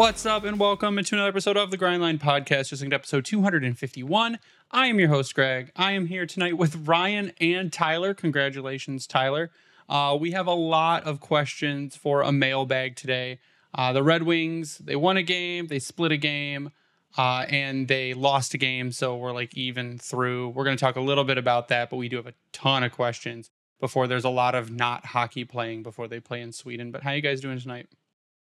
What's up, and welcome to another episode of the Grind Line Podcast, just like episode 251. I am your host, Greg. I am here tonight with Ryan and Tyler. Congratulations, Tyler. Uh, we have a lot of questions for a mailbag today. Uh, the Red Wings, they won a game, they split a game, uh, and they lost a game. So we're like even through. We're going to talk a little bit about that, but we do have a ton of questions before there's a lot of not hockey playing before they play in Sweden. But how you guys doing tonight?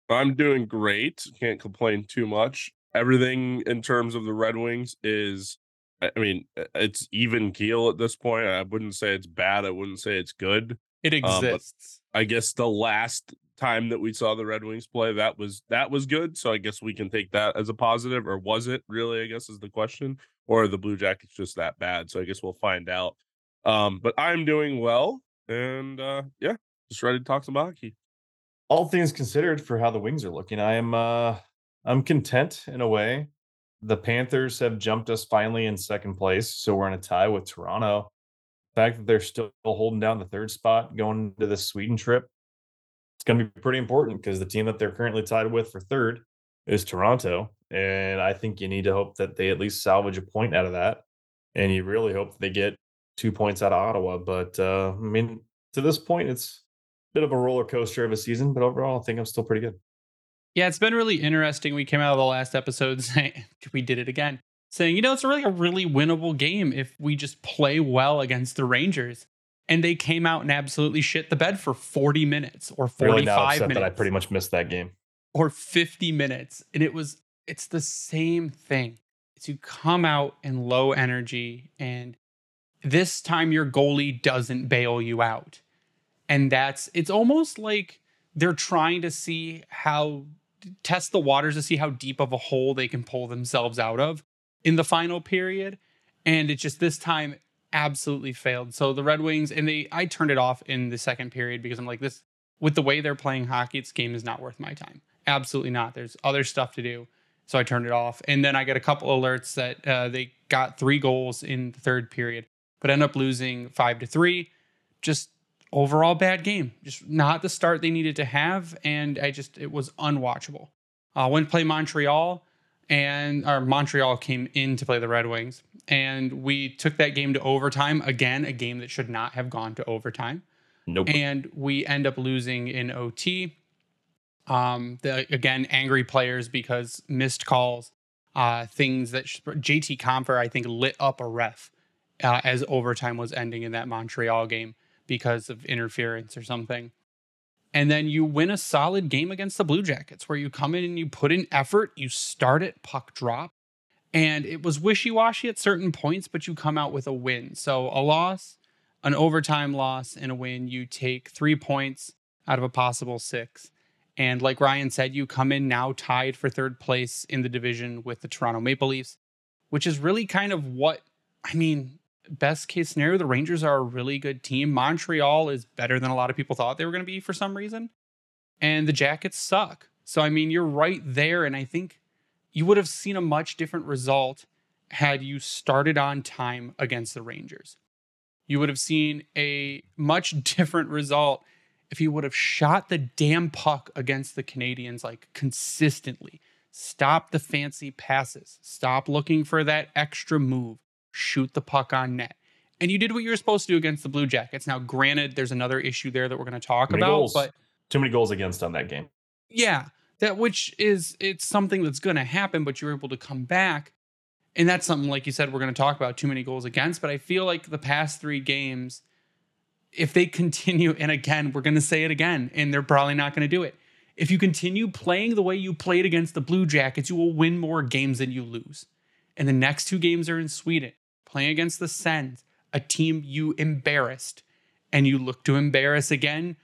I'm doing great. Can't complain too much. Everything in terms of the Red Wings is, I mean, it's even keel at this point. I wouldn't say it's bad. I wouldn't say it's good. It exists. Um, I guess the last time that we saw the Red Wings play, that was that was good. So I guess we can take that as a positive, or was it really? I guess is the question. Or the Blue Jackets just that bad? So I guess we'll find out. Um, but I'm doing well, and uh, yeah, just ready to talk some hockey all things considered for how the Wings are looking, I am uh I'm content in a way. The Panthers have jumped us finally in second place, so we're in a tie with Toronto. The fact that they're still holding down the third spot going into the Sweden trip, it's going to be pretty important because the team that they're currently tied with for third is Toronto, and I think you need to hope that they at least salvage a point out of that, and you really hope they get two points out of Ottawa. But uh, I mean, to this point, it's bit of a roller coaster of a season, but overall, I think I'm still pretty good. Yeah, it's been really interesting. We came out of the last episode saying we did it again, saying, you know, it's really a really winnable game if we just play well against the Rangers. And they came out and absolutely shit the bed for 40 minutes or 45 really minutes. That I pretty much missed that game. Or 50 minutes. And it was, it's the same thing. It's you come out in low energy and this time your goalie doesn't bail you out and that's it's almost like they're trying to see how test the waters to see how deep of a hole they can pull themselves out of in the final period. And it just this time absolutely failed. So the red wings and they i turned it off in the second period because i'm like this with the way they're playing hockey this game is not worth my time. Absolutely not. There's other stuff to do. So i turned it off. And then i got a couple alerts that uh, they got three goals in the third period but end up losing five to three. Just overall bad game. Just not the start they needed to have, and I just it was unwatchable. I uh, went to play Montreal, and or Montreal came in to play the Red Wings, and we took that game to overtime. Again, a game that should not have gone to overtime. Nope. And we end up losing in OT. Um, the again angry players because missed calls, uh, things that JT Compher I think lit up a ref uh, as overtime was ending in that Montreal game because of interference or something. And then you win a solid game against the Blue Jackets where you come in and you put in effort, you start at puck drop, and it was wishy washy at certain points, but you come out with a win. So a loss, an overtime loss, and a win, you take three points out of a possible six. And like Ryan said, you come in now tied for third place in the division with the Toronto Maple Leafs, which is really kind of what I mean, best case scenario, the Rangers are a really good team. Montreal is better than a lot of people thought they were going to be for some reason. And the Jackets suck. So, I mean, you're right there. And I think you would have seen a much different result had you started on time against the Rangers. You would have seen a much different result if you would have shot the damn puck against the Canadiens like consistently. Stop the fancy passes. Stop looking for that extra move shoot the puck on net. And you did what you were supposed to do against the Blue Jackets. Now, granted, there's another issue there that we're going to talk about, goals. but too many goals against on that game. Yeah, that which is it's something that's going to happen, but you're able to come back, and that's something like you said we're going to talk about. Too many goals against, but I feel like the past three games, if they continue, and again we're going to say it again, and they're probably not going to do it. If you continue playing the way you played against the Blue Jackets, you will win more games than you lose. And the next two games are in Sweden playing against the Sens, a team you embarrassed, and you look to embarrass again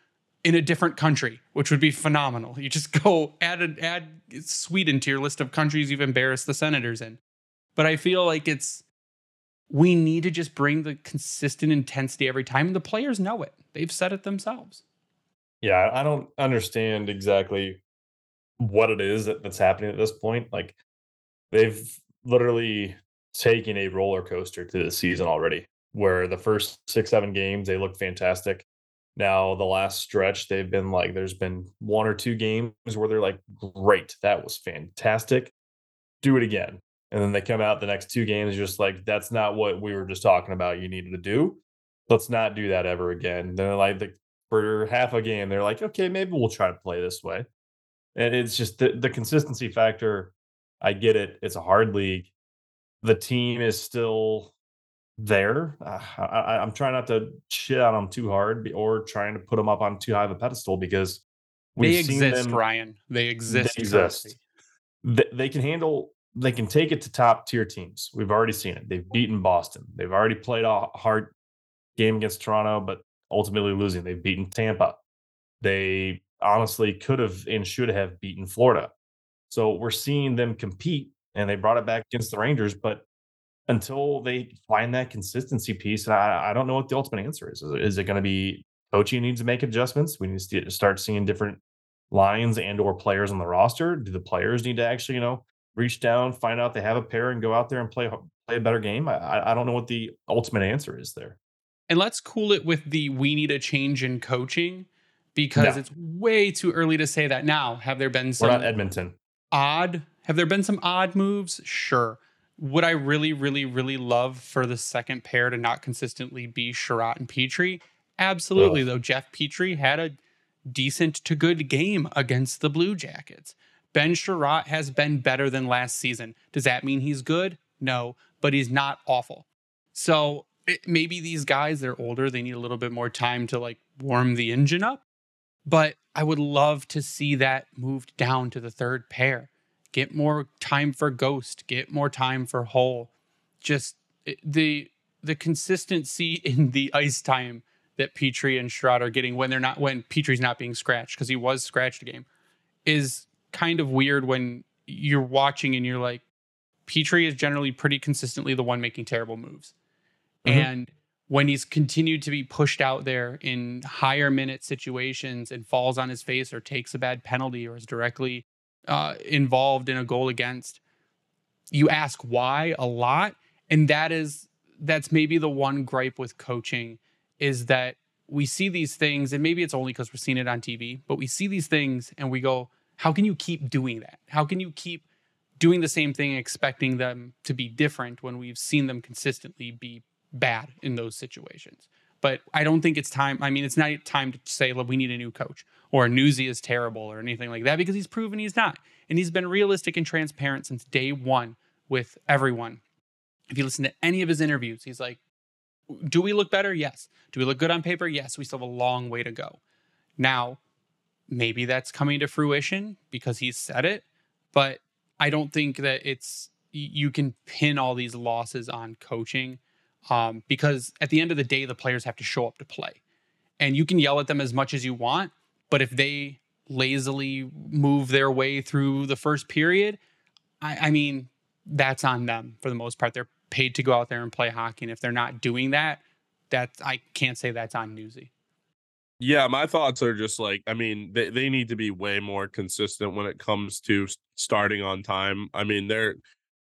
in a different country, which would be phenomenal. You just go add a, add Sweden to your list of countries you've embarrassed the Senators in. But I feel like it's we need to just bring the consistent intensity every time, and the players know it. They've said it themselves. Yeah, I don't understand exactly what it is that, that's happening at this point. Like they've literally taking a roller coaster to the season already, where the first six, seven games, they look fantastic. Now, the last stretch, they've been like, there's been one or two games where they're like, great, that was fantastic. Do it again. And then they come out the next two games, just like, that's not what we were just talking about. You needed to do. Let's not do that ever again. Then, like, the, for half a game, they're like, okay, maybe we'll try to play this way. And it's just the, the consistency factor. I get it. It's a hard league. The team is still there. Uh, I, am trying not to shit on them too hard or trying to put them up on too high of a pedestal because they exist, them, Ryan. They exist. They exist. They, they can handle. They can take it to top tier teams. We've already seen it. They've beaten Boston. They've already played a hard game against Toronto, but ultimately losing. They've beaten Tampa. They honestly could have and should have beaten Florida. So we're seeing them compete, and they brought it back against the Rangers, but until they find that consistency piece. And I, I don't know what the ultimate answer is. Is it, is it going to be coaching needs to make adjustments? We need to start seeing different lines and or players on the roster. Do the players need to actually, you know, reach down, find out they have a pair, and go out there and play play a better game? I, I don't know what the ultimate answer is there. And let's cool it with the we need a change in coaching because no. it's way too early to say that now. Have there been some We're not Edmonton. odd? Have there been some odd moves? Sure would I really, really, really love for the second pair to not consistently be Chiarot and Petry? Absolutely, Ugh. though. Jeff Petry had a decent to good game against the Blue Jackets. Ben Chiarot has been better than last season. Does that mean he's good? No, but he's not awful. So it, maybe these guys, they're older, they need a little bit more time to like warm the engine up. But I would love to see that moved down to the third pair get more time for Ghost, get more time for Holl. Just eh, the the consistency in the ice time that Petry and Chiarot are getting when they're not when Petry's not being scratched because he was scratched a game is kind of weird when you're watching and you're like Petry is generally pretty consistently the one making terrible moves. Mm-hmm. And when he's continued to be pushed out there in higher minute situations and falls on his face or takes a bad penalty or is directly uh, involved in a goal against, you ask why a lot, and that is that's maybe the one gripe with coaching is that we see these things, and maybe it's only because we're seeing it on TV, but we see these things and we go, how can you keep doing that? How can you keep doing the same thing, expecting them to be different when we've seen them consistently be bad in those situations? But I don't think it's time. I mean, it's not time to say, look, we need a new coach or Newsy is terrible or anything like that because he's proven he's not. And he's been realistic and transparent since day one with everyone. If you listen to any of his interviews, he's like, do we look better? Yes. Do we look good on paper? Yes. We still have a long way to go. Now, maybe that's coming to fruition because he's said it, but I don't think that it's you can pin all these losses on coaching um, because at the end of the day, the players have to show up to play. And you can yell at them as much as you want, but if they lazily move their way through the first period, I, I mean, that's on them for the most part. They're paid to go out there and play hockey. And if they're not doing that, that I can't say that's on Newsy. Yeah, my thoughts are just like, I mean, they, they need to be way more consistent when it comes to starting on time. I mean, they're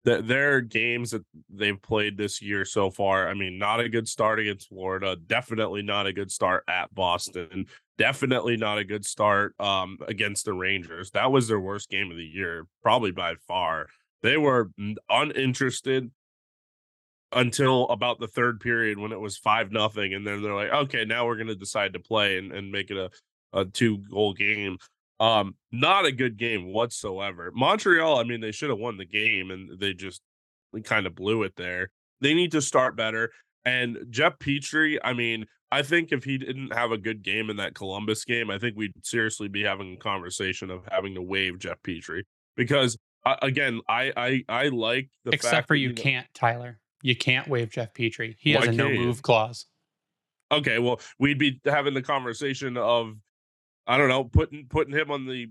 the, their games that they've played this year so far, I mean, not a good start against Florida, definitely not a good start at Boston, definitely not a good start um, against the Rangers. That was their worst game of the year, probably by far. They were uninterested until about the third period when it was five nothing, and then they're like, okay, now we're gonna decide to play and, and make it a, a two goal game. Um, not a good game whatsoever. Montreal, I mean, they should have won the game and they just kind of blew it there. They need to start better. And Jeff Petry, I mean, I think if he didn't have a good game in that Columbus game, I think we'd seriously be having a conversation of having to waive Jeff Petry because uh, again, I I I like the except for you, can't, Tyler. You can't waive Jeff Petry. He has a no move clause. Okay, well, we'd be having the conversation of I don't know, putting putting him on the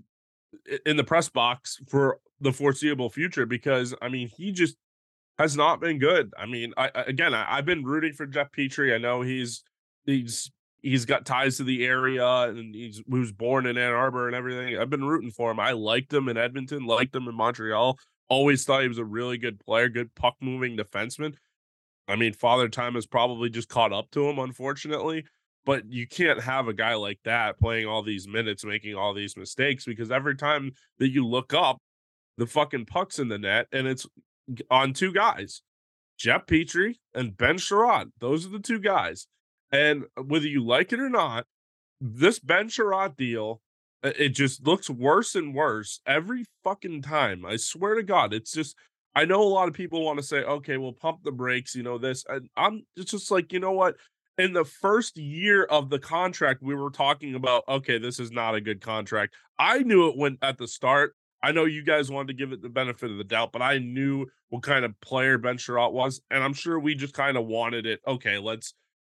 in the press box for the foreseeable future because I mean he just has not been good. I mean, I again I, have been rooting for Jeff Petry. I know he's he's he's got ties to the area and he's he was born in Ann Arbor and everything. I've been rooting for him. I liked him in Edmonton, liked him in Montreal. Always thought he was a really good player, good puck moving defenseman. I mean, Father Time has probably just caught up to him, unfortunately. But you can't have a guy like that playing all these minutes, making all these mistakes because every time that you look up, the fucking puck's in the net and it's on two guys, Jeff Petry and Ben Chiarot. Those are the two guys. And uh, whether you like it or not, this Ben Chiarot deal, uh, it just looks worse and worse every fucking time. I swear to God, it's just. I know a lot of people want to say, okay, we'll pump the brakes, you know, this. And I'm it's just like, you know what? In the first year of the contract, we were talking about, okay, this is not a good contract. I knew it when at the start. I know you guys wanted to give it the benefit of the doubt, but I knew what kind of player Ben Chiarot was, and I'm sure we just kind of wanted it. Okay, let's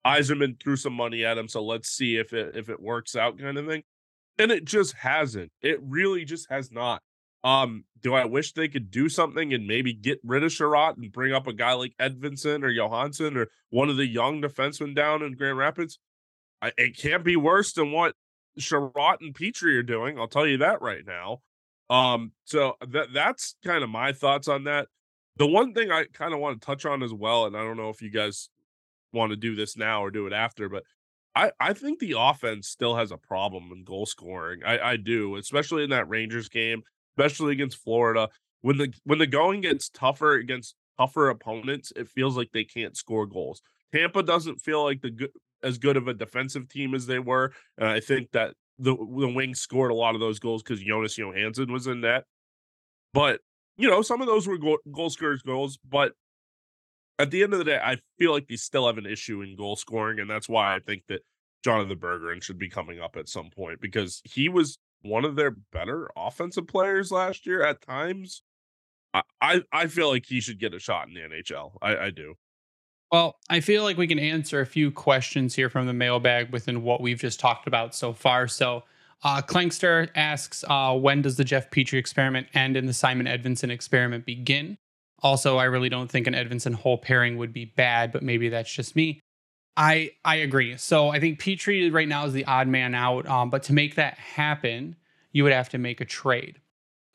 Yzerman threw some money at him, so let's see if it if it works out, kind of thing. And it just hasn't. It really just has not. Um, do I wish they could do something and maybe get rid of Chiarot and bring up a guy like Edvinsson or Johansson or one of the young defensemen down in Grand Rapids? I, it can't be worse than what Chiarot and Petry are doing. I'll tell you that right now. Um, so that that's kind of my thoughts on that. The one thing I kind of want to touch on as well, and I don't know if you guys want to do this now or do it after, but I, I think the offense still has a problem in goal scoring. I, I do, especially in that Rangers game especially against Florida. When the when the going gets tougher against tougher opponents, it feels like they can't score goals. Tampa doesn't feel like the good as good of a defensive team as they were, and I think that the the Wings scored a lot of those goals because Jonas Johansson was in net. But you know, some of those were goal, goal scorers goals, but at the end of the day, I feel like they still have an issue in goal scoring, and that's why I think that Jonathan Berggren should be coming up at some point because he was one of their better offensive players last year at times. I, I, I feel like he should get a shot in the NHL. I, I do. Well, I feel like we can answer a few questions here from the mailbag within what we've just talked about so far. So, uh, Clankster asks, uh, when does the Jeff Petry experiment end and the Simon Edvinsson experiment begin? Also, I really don't think an Edvinsson Holl pairing would be bad, but maybe that's just me. I I agree. So I think Petry right now is the odd man out. Um, but to make that happen, you would have to make a trade.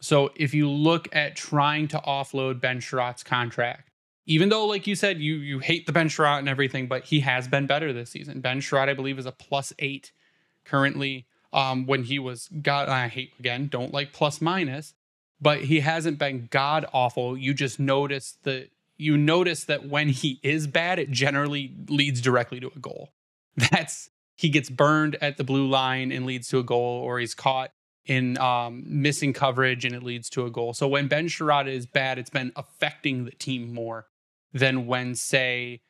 So if you look at trying to offload Ben Chiarot's contract, even though, like you said, you you hate the Ben Chiarot and everything, but he has been better this season. Ben Chiarot, I believe, is a plus eight currently. Um, when he was God, I hate again, don't like plus minus, but he hasn't been god awful. You just notice the you notice that when he is bad, it generally leads directly to a goal. That's he gets burned at the blue line and leads to a goal, or he's caught in um, missing coverage and it leads to a goal. So when Ben Chiarot is bad, it's been affecting the team more than when, say,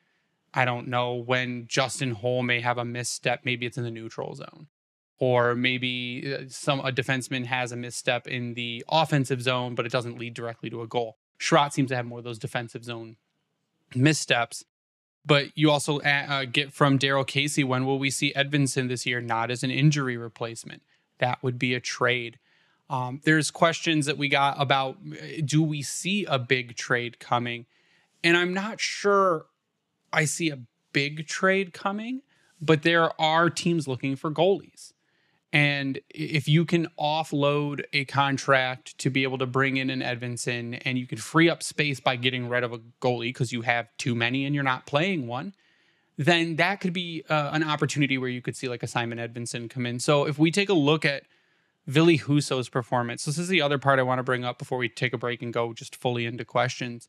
I don't know, when Justin Holl may have a misstep, maybe it's in the neutral zone. Or maybe uh, some a defenseman has a misstep in the offensive zone, but it doesn't lead directly to a goal. Chiarot seems to have more of those defensive zone missteps. But you also uh, uh get from Daryl Casey when will we see Edvinsson this year? Not as an injury replacement. That would be a trade. Um, there's questions that we got about uh, do we see a big trade coming? And I'm not sure I see a big trade coming, but there are teams looking for goalies. And if you can offload a contract to be able to bring in an Edvinsson and you can free up space by getting rid of a goalie because you have too many and you're not playing one, then that could be uh, an opportunity where you could see like a Simon Edvinsson come in. So if we take a look at Ville Husso's performance, this is the other part I want to bring up before we take a break and go just fully into questions.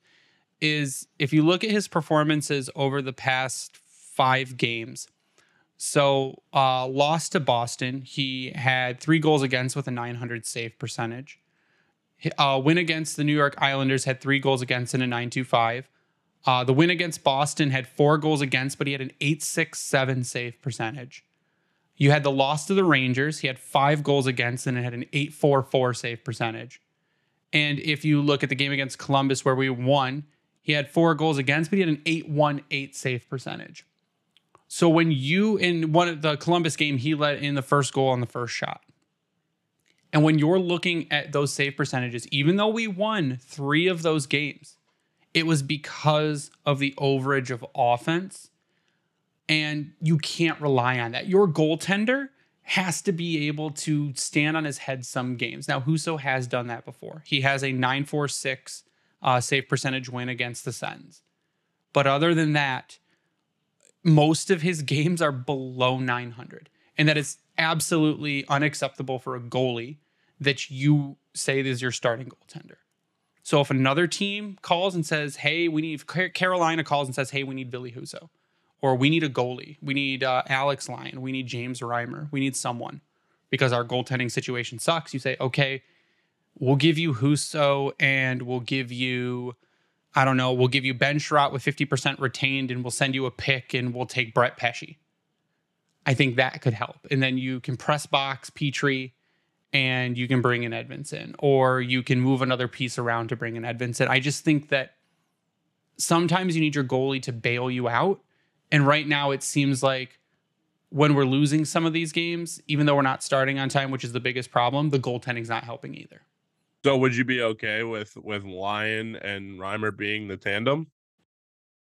Is if you look at his performances over the past five games, so, uh, lost to Boston. He had three goals against with a 900 save percentage. Uh, win against the New York Islanders had three goals against and a 925. Uh, the win against Boston had four goals against, but he had an 867 save percentage. You had the loss to the Rangers. He had five goals against and it had an 844 save percentage. And if you look at the game against Columbus where we won, he had four goals against, but he had an 818 save percentage. So when you in one of the Columbus game, he let in the first goal on the first shot. And when you're looking at those save percentages, even though we won three of those games, it was because of the overage of offense. And you can't rely on that. Your goaltender has to be able to stand on his head some games. Now, Husso has done that before. He has a 946 uh, save percentage win against the Sens. But other than that, most of his games are below 900. And that is absolutely unacceptable for a goalie that you say is your starting goaltender. So if another team calls and says, "Hey, we need," Carolina calls and says, "Hey, we need Billy Husso," or "We need a goalie, we need uh, Alex Lyon, we need James Reimer, we need someone," because our goaltending situation sucks. You say, "Okay, we'll give you Husso and we'll give you." I don't know, we'll give you Ben Chiarot with 50% retained and we'll send you a pick and we'll take Brett Pesce. I think that could help. And then you can press box Petry and you can bring in Edvinsson, or you can move another piece around to bring in Edvinsson. I just think that sometimes you need your goalie to bail you out. And right now it seems like when we're losing some of these games, even though we're not starting on time, which is the biggest problem, the goaltending's not helping either. So would you be okay with with Lyon and Reimer being the tandem?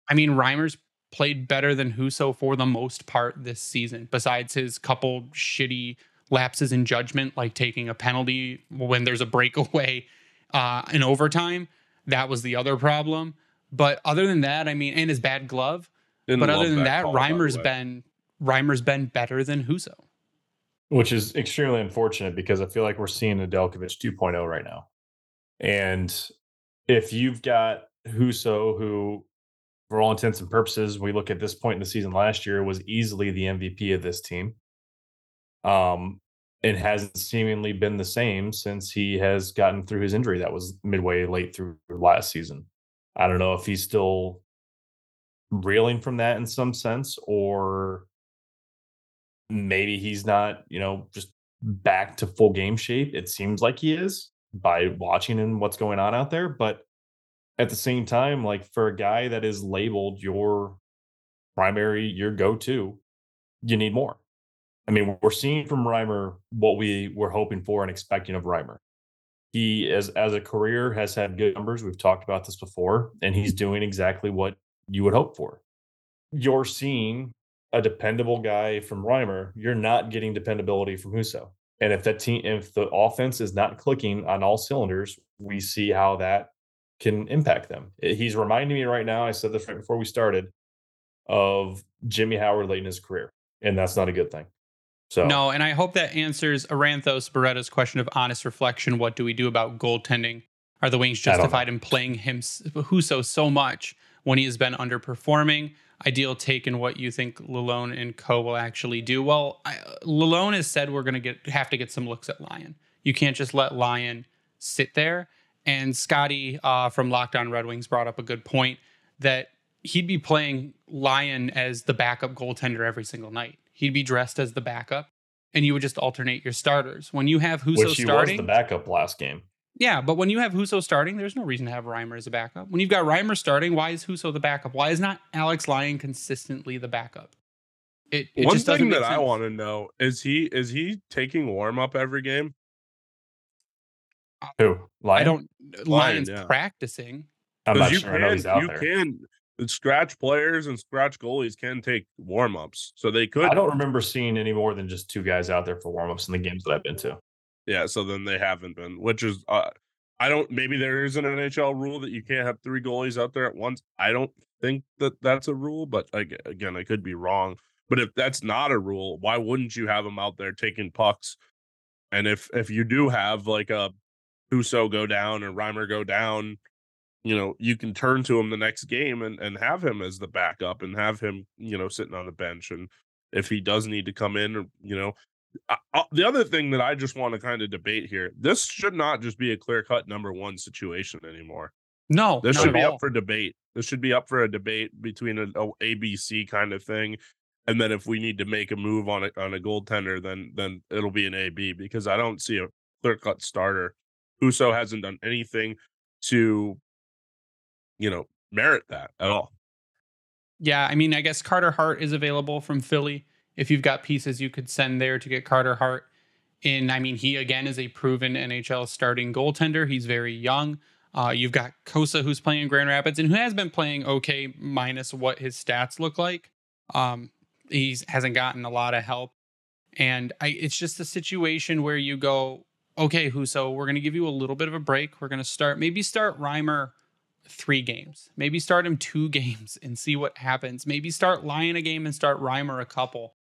I mean, Reimer's played better than Husso for the most part this season, besides his couple shitty lapses in judgment, like taking a penalty when there's a breakaway uh, in overtime. That was the other problem. But other than that, I mean, and his bad glove. Didn't but other than that, that Reimer's been Reimer's been better than Husso. Which is extremely unfortunate because I feel like we're seeing Nedeljkovic 2.0 right now. And if you've got Husso, who for all intents and purposes, we look at this point in the season last year, was easily the MVP of this team. Um, it hasn't seemingly been the same since he has gotten through his injury that was midway late through last season. I don't know if he's still reeling from that in some sense, or maybe he's not, you know, just back to full game shape. It seems like he is by watching and what's going on out there. But at the same time, like for a guy that is labeled your primary, your go to, you need more. I mean, we're seeing from Reimer what we were hoping for and expecting of Reimer. He, as as a career, has had good numbers. We've talked about this before, and he's doing exactly what you would hope for. You're seeing a dependable guy from Reimer. You're not getting dependability from Husso. And if that team, if the offense is not clicking on all cylinders, we see how that can impact them. He's reminding me right now. I said this right before we started of Jimmy Howard late in his career, and that's not a good thing. So no, and I hope that answers Aranthos Beretta's question of honest reflection. What do we do about goaltending? Are the Wings justified in playing him Husso so much when he has been underperforming? Ideal take in what you think Lalonde and Co will actually do. Well, I, Lalonde has said we're going to get have to get some looks at Lyon. You can't just let Lyon sit there. And Scotty uh, from Locked On Red Wings brought up a good point that he'd be playing Lyon as the backup goaltender every single night he'd be dressed as the backup, and you would just alternate your starters. When you have Husso Which he starting, was the backup last game. Yeah, but when you have Husso starting, there's no reason to have Reimer as a backup. When you've got Reimer starting, why is Husso the backup? Why is not Alex Lyon consistently the backup? It, it One thing that sense. I want to know is he is he taking warm up every game? Who? Lyon? I don't. Lyon's yeah. practicing. I'm not you sure. Can, you there. can scratch players and scratch goalies can take warm ups. So they could. I don't remember seeing any more than just two guys out there for warm ups in the games that I've been to. Yeah. So then they haven't been, which is, uh, I don't, maybe there is an NHL rule that you can't have three goalies out there at once. I don't think that that's a rule, but again, I could be wrong. But if that's not a rule, why wouldn't you have them out there taking pucks? And if if you do have like a Husso go down or Reimer go down, you know, you can turn to him the next game and, and have him as the backup and have him, you know, sitting on the bench. And if he does need to come in, you know, I, the other thing that I just want to kind of debate here, this should not just be a clear cut number one situation anymore. No, this should be all. up for debate. This should be up for a debate between a, a ABC kind of thing. And then if we need to make a move on a on a goaltender, then then it'll be an AB because I don't see a clear cut starter. Husso hasn't done anything to you know, merit that at all. Yeah, I mean, I guess Carter Hart is available from Philly. If you've got pieces you could send there to get Carter Hart in, I mean, he again is a proven NHL starting goaltender. He's very young. Uh, you've got Cossa who's playing in Grand Rapids and who has been playing okay, minus what his stats look like. Um, he hasn't gotten a lot of help, and I, it's just a situation where you go, okay, Husso, we're going to give you a little bit of a break. We're going to start maybe start Reimer three games. Maybe start him two games and see what happens. Maybe start Lyon a game and start Reimer a couple.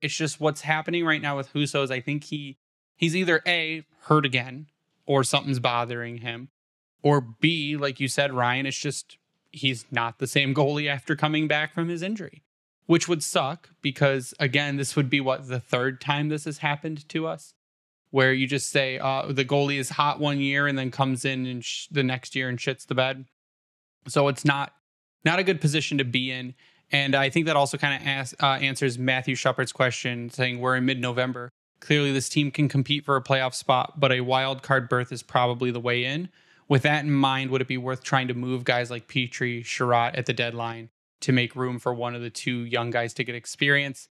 It's just what's happening right now with Husso is I think he he's either A, hurt again, or something's bothering him. Or B, like you said, Ryan, it's just he's not the same goalie after coming back from his injury. Which would suck because again, this would be what the third time this has happened to us where you just say uh, the goalie is hot one year and then comes in and sh- the next year and shits the bed. So it's not not a good position to be in. And I think that also kind of uh, answers Matthew Shepard's question, saying we're in mid-November. Clearly, this team can compete for a playoff spot, but a wild card berth is probably the way in. With that in mind, would it be worth trying to move guys like Petry, Chiarot at the deadline to make room for one of the two young guys to get experience?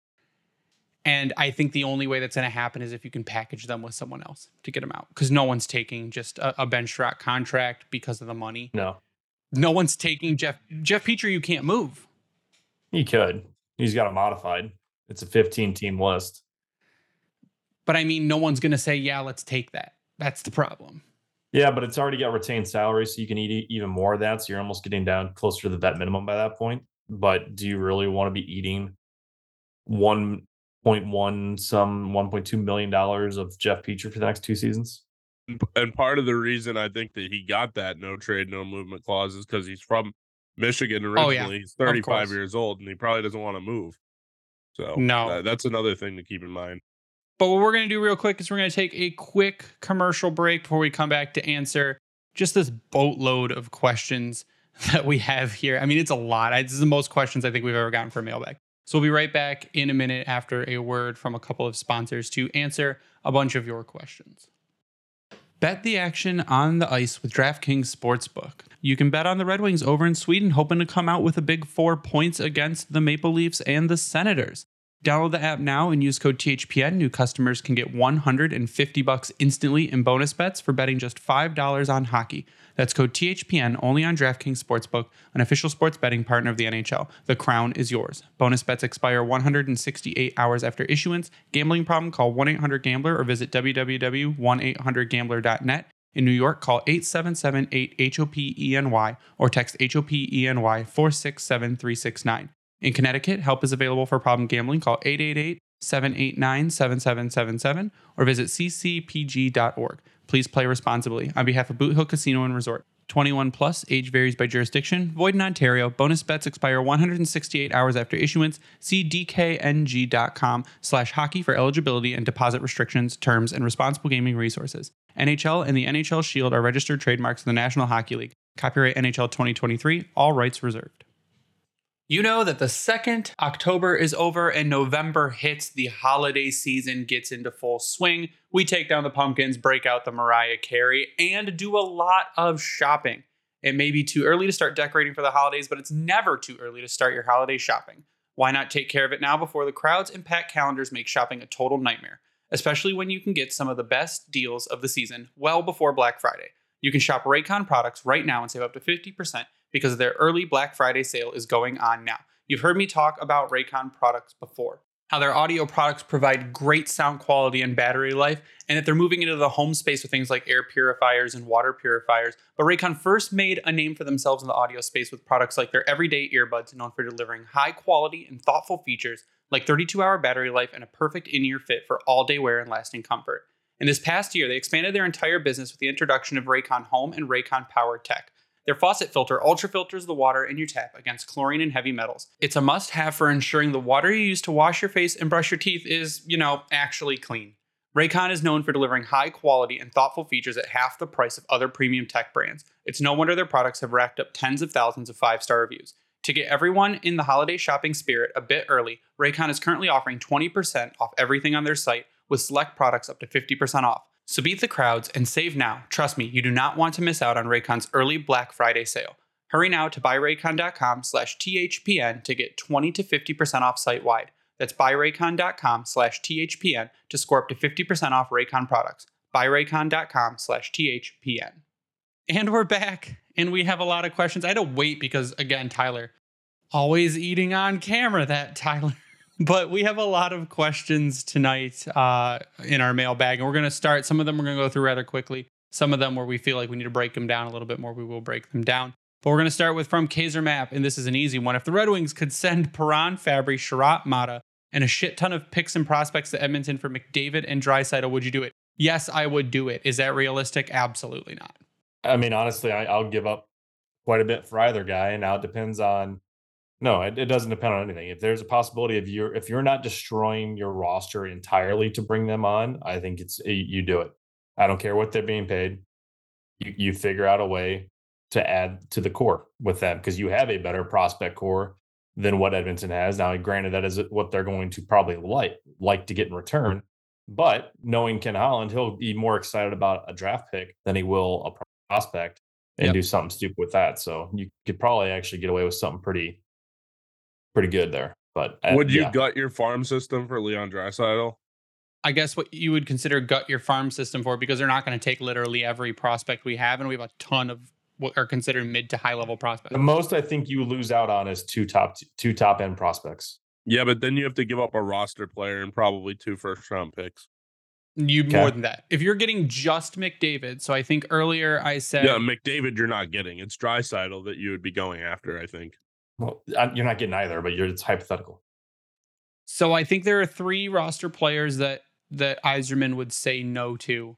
And I think the only way that's going to happen is if you can package them with someone else to get them out, because no one's taking just a, a bench rock contract because of the money. No, no one's taking Jeff Jeff Petry. You can't move. He could. He's got it modified. It's a 15 team list. But I mean, no one's going to say, "Yeah, let's take that." That's the problem. Yeah, but it's already got retained salary, so you can eat even more of that. So you're almost getting down closer to the vet minimum by that point. But do you really want to be eating one point one some one point two million dollars of Jeff Petry for the next two seasons? And part of the reason I think that he got that no trade, no movement clause is because he's from Michigan originally. Oh, yeah. He's 35 years old and he probably doesn't want to move. So no, uh, that's another thing to keep in mind. But what we're going to do real quick is we're going to take a quick commercial break before we come back to answer just this boatload of questions that we have here. I mean, it's a lot. This is the most questions I think we've ever gotten for mailbag. So we'll be right back in a minute after a word from a couple of sponsors to answer a bunch of your questions. Bet the action on the ice with DraftKings Sportsbook. You can bet on the Red Wings over in Sweden, hoping to come out with a big four points against the Maple Leafs and the Senators. Download the app now and use code THPN. New customers can get 150 bucks instantly in bonus bets for betting just $5 on hockey. That's code THPN only on DraftKings Sportsbook, an official sports betting partner of the NHL. The crown is yours. Bonus bets expire 168 hours after issuance. Gambling problem? Call 1-800-GAMBLER or visit www.1800gambler.net. In New York, call 877-8-HOPENY or text HOPENY 467369. In Connecticut, help is available for problem gambling. Call 888 789 7777 or visit ccpg.org. Please play responsibly. On behalf of Boot Hill Casino and Resort, 21 plus, age varies by jurisdiction, void in Ontario. Bonus bets expire 168 hours after issuance. See dkng.com slash hockey for eligibility and deposit restrictions, terms, and responsible gaming resources. NHL and the NHL Shield are registered trademarks of the National Hockey League. Copyright NHL 2023, all rights reserved. You know that the second October is over and November hits, the holiday season gets into full swing. We take down the pumpkins, break out the Mariah Carey, and do a lot of shopping. It may be too early to start decorating for the holidays, but it's never too early to start your holiday shopping. Why not take care of it now before the crowds and packed calendars make shopping a total nightmare, especially when you can get some of the best deals of the season well before Black Friday? You can shop Raycon products right now and save up to 50% because their early Black Friday sale is going on now. You've heard me talk about Raycon products before, how their audio products provide great sound quality and battery life, and that they're moving into the home space with things like air purifiers and water purifiers. But Raycon first made a name for themselves in the audio space with products like their everyday earbuds, known for delivering high quality and thoughtful features like 32 hour battery life and a perfect in ear fit for all day wear and lasting comfort. In this past year, they expanded their entire business with the introduction of Raycon Home and Raycon Power Tech. Their faucet filter ultra filters the water in your tap against chlorine and heavy metals. It's a must have for ensuring the water you use to wash your face and brush your teeth is, you know, actually clean. Raycon is known for delivering high quality and thoughtful features at half the price of other premium tech brands. It's no wonder their products have racked up tens of thousands of five star reviews. To get everyone in the holiday shopping spirit a bit early, Raycon is currently offering 20% off everything on their site with select products up to 50% off. So beat the crowds and save now. Trust me, you do not want to miss out on Raycon's early Black Friday sale. Hurry now to buyraycon.com slash THPN to get 20 to 50% off site wide. That's buyraycon.com slash THPN to score up to 50% off Raycon products. Buyraycon.com slash THPN. And we're back, and we have a lot of questions. I had to wait because, again, Tyler, always eating on camera, that Tyler but we have a lot of questions tonight uh, in our mailbag, and we're going to start. Some of them we're going to go through rather quickly. Some of them where we feel like we need to break them down a little bit more, we will break them down. But we're going to start with from Kaiser Map, and this is an easy one. If the Red Wings could send Perron, Fabbri, Chiarot, Maatta, and a shit ton of picks and prospects to Edmonton for McDavid and Draisaitl, would you do it? Yes, I would do it. Is that realistic? Absolutely not. I mean, honestly, I, I'll give up quite a bit for either guy. And now it depends on no, it, it doesn't depend on anything. If there's a possibility of you're if you're not destroying your roster entirely to bring them on, I think it's eh, you do it. I don't care what they're being paid. You you figure out a way to add to the core with them because you have a better prospect core than what Edmonton has. Now, granted, that is what they're going to probably like like to get in return. But knowing Ken Holland, he'll be more excited about a draft pick than he will a prospect and yep. do something stupid with that. So you could probably actually get away with something pretty pretty good there. But uh, would you yeah. gut your farm system for Leon Draisaitl? I guess what you would consider gut your farm system for because they're not going to take literally every prospect we have, and we have a ton of what are considered mid to high level prospects. The most I think you lose out on is two top two top end prospects. Yeah, but then you have to give up a roster player and probably two first round picks. You okay. more than that. If you're getting just McDavid, so I think earlier I said Yeah, McDavid you're not getting. It's Draisaitl that you would be going after, I think. Well, you're not getting either, but you're it's hypothetical. So I think there are three roster players that that Yzerman would say no to,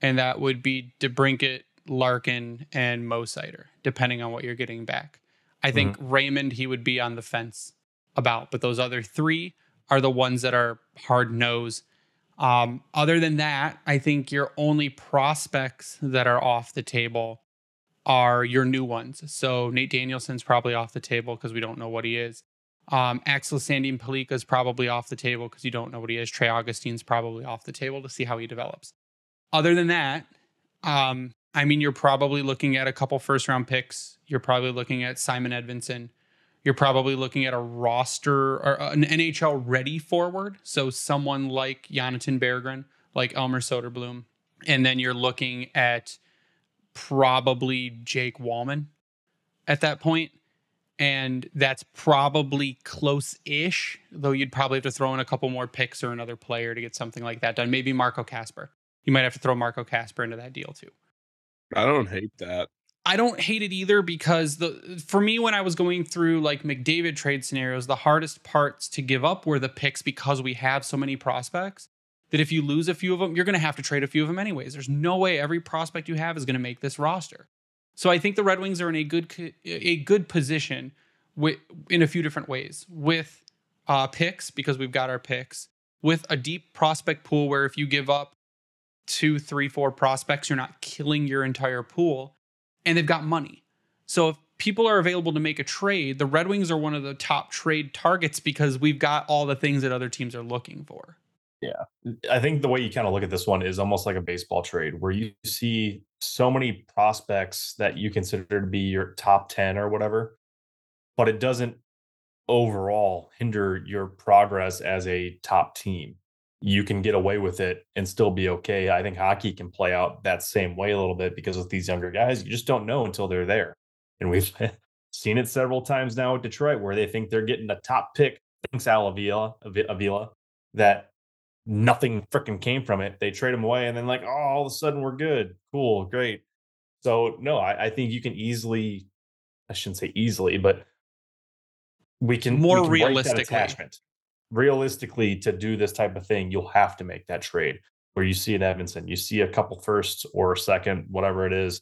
and that would be DeBrincat, Larkin, and Mo Seider, depending on what you're getting back. I think mm-hmm. Raymond he would be on the fence about, but those other three are the ones that are hard nose. Um, other than that, I think your only prospects that are off the table are your new ones. So Nate Danielson's probably off the table because we don't know what he is. Um, Axel Sandin Pellikka is probably off the table because you don't know what he is. Trey Augustine's probably off the table to see how he develops. Other than that, um, I mean, you're probably looking at a couple first round picks. You're probably looking at Simon Edvinsson. You're probably looking at a roster or an NHL ready forward. So someone like Jonathan Berggren, like Elmer Soderblom. And then you're looking at probably Jake Walman at that point. And that's probably close ish, though you'd probably have to throw in a couple more picks or another player to get something like that done. Maybe Marco Kasper. You might have to throw Marco Kasper into that deal too. I don't hate that. I don't hate it either because the for me when I was going through like McDavid trade scenarios, the hardest parts to give up were the picks because we have so many prospects that if you lose a few of them, you're going to have to trade a few of them anyways. There's no way every prospect you have is going to make this roster. So I think the Red Wings are in a good a good position with in a few different ways with uh, picks because we've got our picks with a deep prospect pool where if you give up two, three, four prospects, you're not killing your entire pool, and they've got money. So if people are available to make a trade, the Red Wings are one of the top trade targets because we've got all the things that other teams are looking for. Yeah. I think the way you kind of look at this one is almost like a baseball trade where you see so many prospects that you consider to be your top 10 or whatever, but it doesn't overall hinder your progress as a top team. You can get away with it and still be okay. I think hockey can play out that same way a little bit because with these younger guys, you just don't know until they're there. And we've seen it several times now with Detroit where they think they're getting a top pick, thanks Al Avila, Avila, that nothing freaking came from it. They trade him away, and then like, oh, all of a sudden we're good, cool, great. So no, I, I think you can easily, I shouldn't say easily, but we can more we can realistically attachment. Realistically, to do this type of thing, you'll have to make that trade. Where you see an Edvinsson, you see a couple first or second, whatever it is.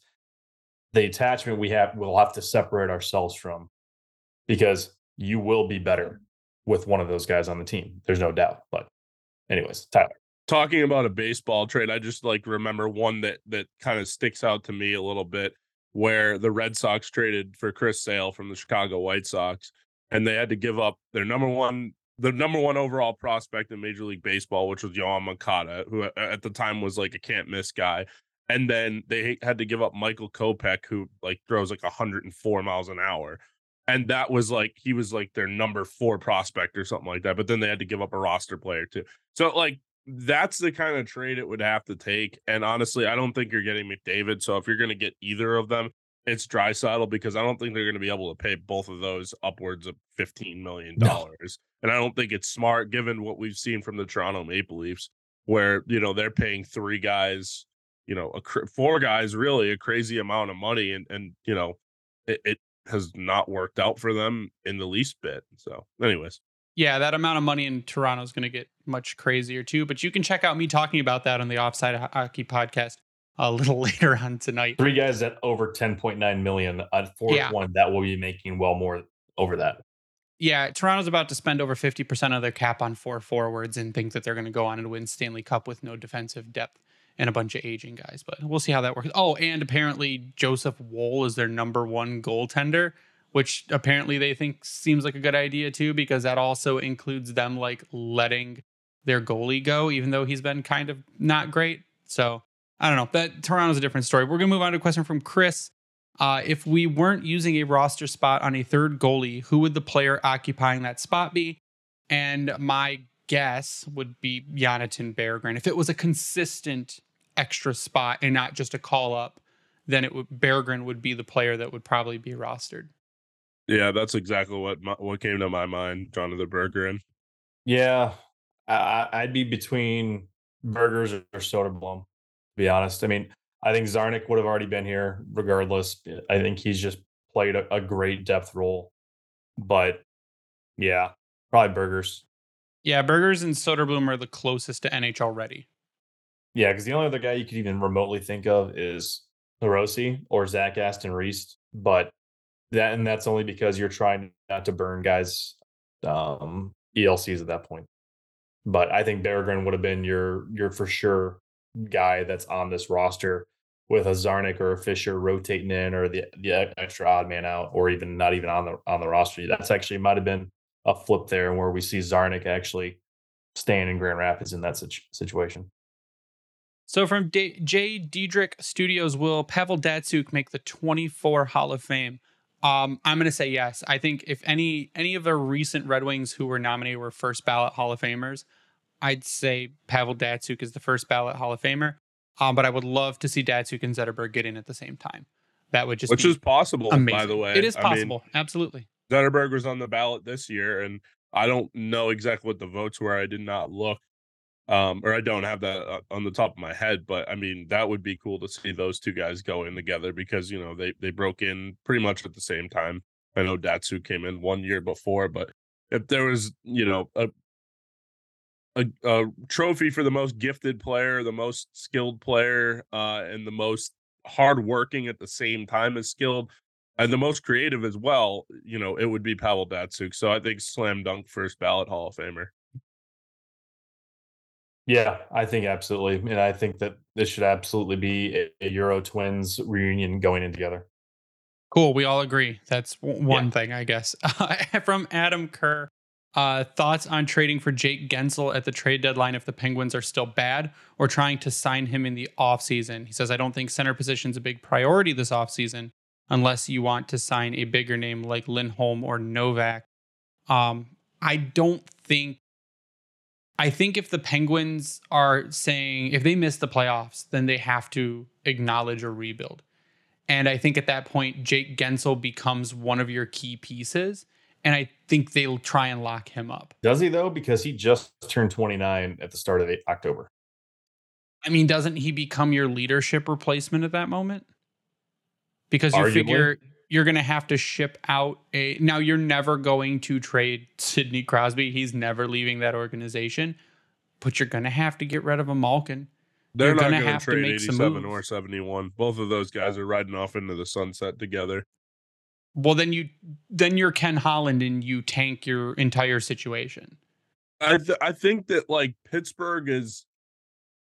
The attachment we have, we'll have to separate ourselves from, because you will be better with one of those guys on the team. There's no doubt. But anyways, Tyler. Talking about a baseball trade, I just like remember one that that kind of sticks out to me a little bit where the Red Sox traded for Chris Sale from the Chicago White Sox and they had to give up their number one the number one overall prospect in Major League Baseball, which was Yoan Moncada, who at the time was like a can't miss guy. And then they had to give up Michael Kopech, who like throws like 104 miles an hour and that was like he was like their number four prospect or something like that. But then they had to give up a roster player too. So like that's the kind of trade it would have to take. And honestly, I don't think you're getting McDavid. So if you're going to get either of them, it's Draisaitl because I don't think they're going to be able to pay both of those upwards of fifteen million dollars. No. And I don't think it's smart given what we've seen from the Toronto Maple Leafs, where you know they're paying three guys, you know, a, four guys really a crazy amount of money, and and you know it, it has not worked out for them in the least bit. So, anyways. Yeah, that amount of money in Toronto is going to get much crazier too. But you can check out me talking about that on the Offside Hockey podcast a little later on tonight. Three guys at over 10.9 million. A fourth yeah. one that will be making well more over that. Yeah, Toronto's about to spend over 50% of their cap on four forwards and think that they're going to go on and win Stanley Cup with no defensive depth and a bunch of aging guys. But we'll see how that works. Oh, and apparently Joseph Woll is their number one goaltender, which apparently they think seems like a good idea too, because that also includes them like letting their goalie go, even though he's been kind of not great. So I don't know. That Toronto's a different story. We're gonna move on to a question from Chris. Uh, if we weren't using a roster spot on a third goalie, who would the player occupying that spot be? And my guess would be Jonathan Berggren. If it was a consistent extra spot and not just a call up, then it would Berggren would be the player that would probably be rostered. Yeah, that's exactly what my, what came to my mind, Jonathan Berggren. Yeah, I, I'd be between Burgers or Soderblom. To be honest, I mean, I think Czarnik would have already been here regardless. I think he's just played a, a great depth role, but yeah, probably Burgers. Yeah, Burgers and Soderblom are the closest to NHL ready. Yeah, because the only other guy you could even remotely think of is Hirose or Zach Aston Reese, but that and that's only because you're trying not to burn guys um ELCs at that point. But I think Berggren would have been your your for sure guy that's on this roster with a Czarnik or a Fischer rotating in or the the extra odd man out or even not even on the on the roster. That's actually might have been a flip there where we see Czarnik actually staying in Grand Rapids in that situation. So from D- J. Diedrich Studios, will Pavel Datsyuk make the 24 Hall of Fame? Um, I'm going to say yes. I think if any any of the recent Red Wings who were nominated were first ballot Hall of Famers, I'd say Pavel Datsyuk is the first ballot Hall of Famer. Um, but I would love to see Datsyuk and Zetterberg get in at the same time. That would just which is possible, amazing. by the way. It is possible, I mean, absolutely. Zetterberg was on the ballot this year, and I don't know exactly what the votes were. I did not look, um, or I don't have that uh, on the top of my head. But I mean, that would be cool to see those two guys go in together because you know they they broke in pretty much at the same time. I know Datsu came in one year before, but if there was you know a a, a, trophy for the most gifted player, the most skilled player, uh, and the most hardworking at the same time as skilled, and the most creative as well. You know, it would be Pavel Datsyuk. So I think slam dunk first ballot Hall of Famer. Yeah, I think absolutely, and I think that this should absolutely be a, a Euro Twins reunion going in together. Cool. We all agree. That's one yeah. thing, I guess. From Adam Kerr. Uh, thoughts on trading for Jake Guentzel at the trade deadline if the Penguins are still bad or trying to sign him in the offseason? He says, I don't think center position is a big priority this offseason unless you want to sign a bigger name like Lindholm or Novak. Um, I don't think. I think if the Penguins are saying if they miss the playoffs, then they have to acknowledge a rebuild. And I think at that point, Jake Guentzel becomes one of your key pieces and I think they'll try and lock him up. Does he though? Because he just turned 29 at the start of October. I mean, doesn't he become your leadership replacement at that moment? Because you Arguably. figure you're going to have to ship out a. Now, you're never going to trade Sidney Crosby. He's never leaving that organization, but you're going to have to get rid of a Malkin. They're you're not going to trade 87 or 71. Both of those guys are riding off into the sunset together. Well, then you then you're Ken Holland and you tank your entire situation. I th- I think that like Pittsburgh is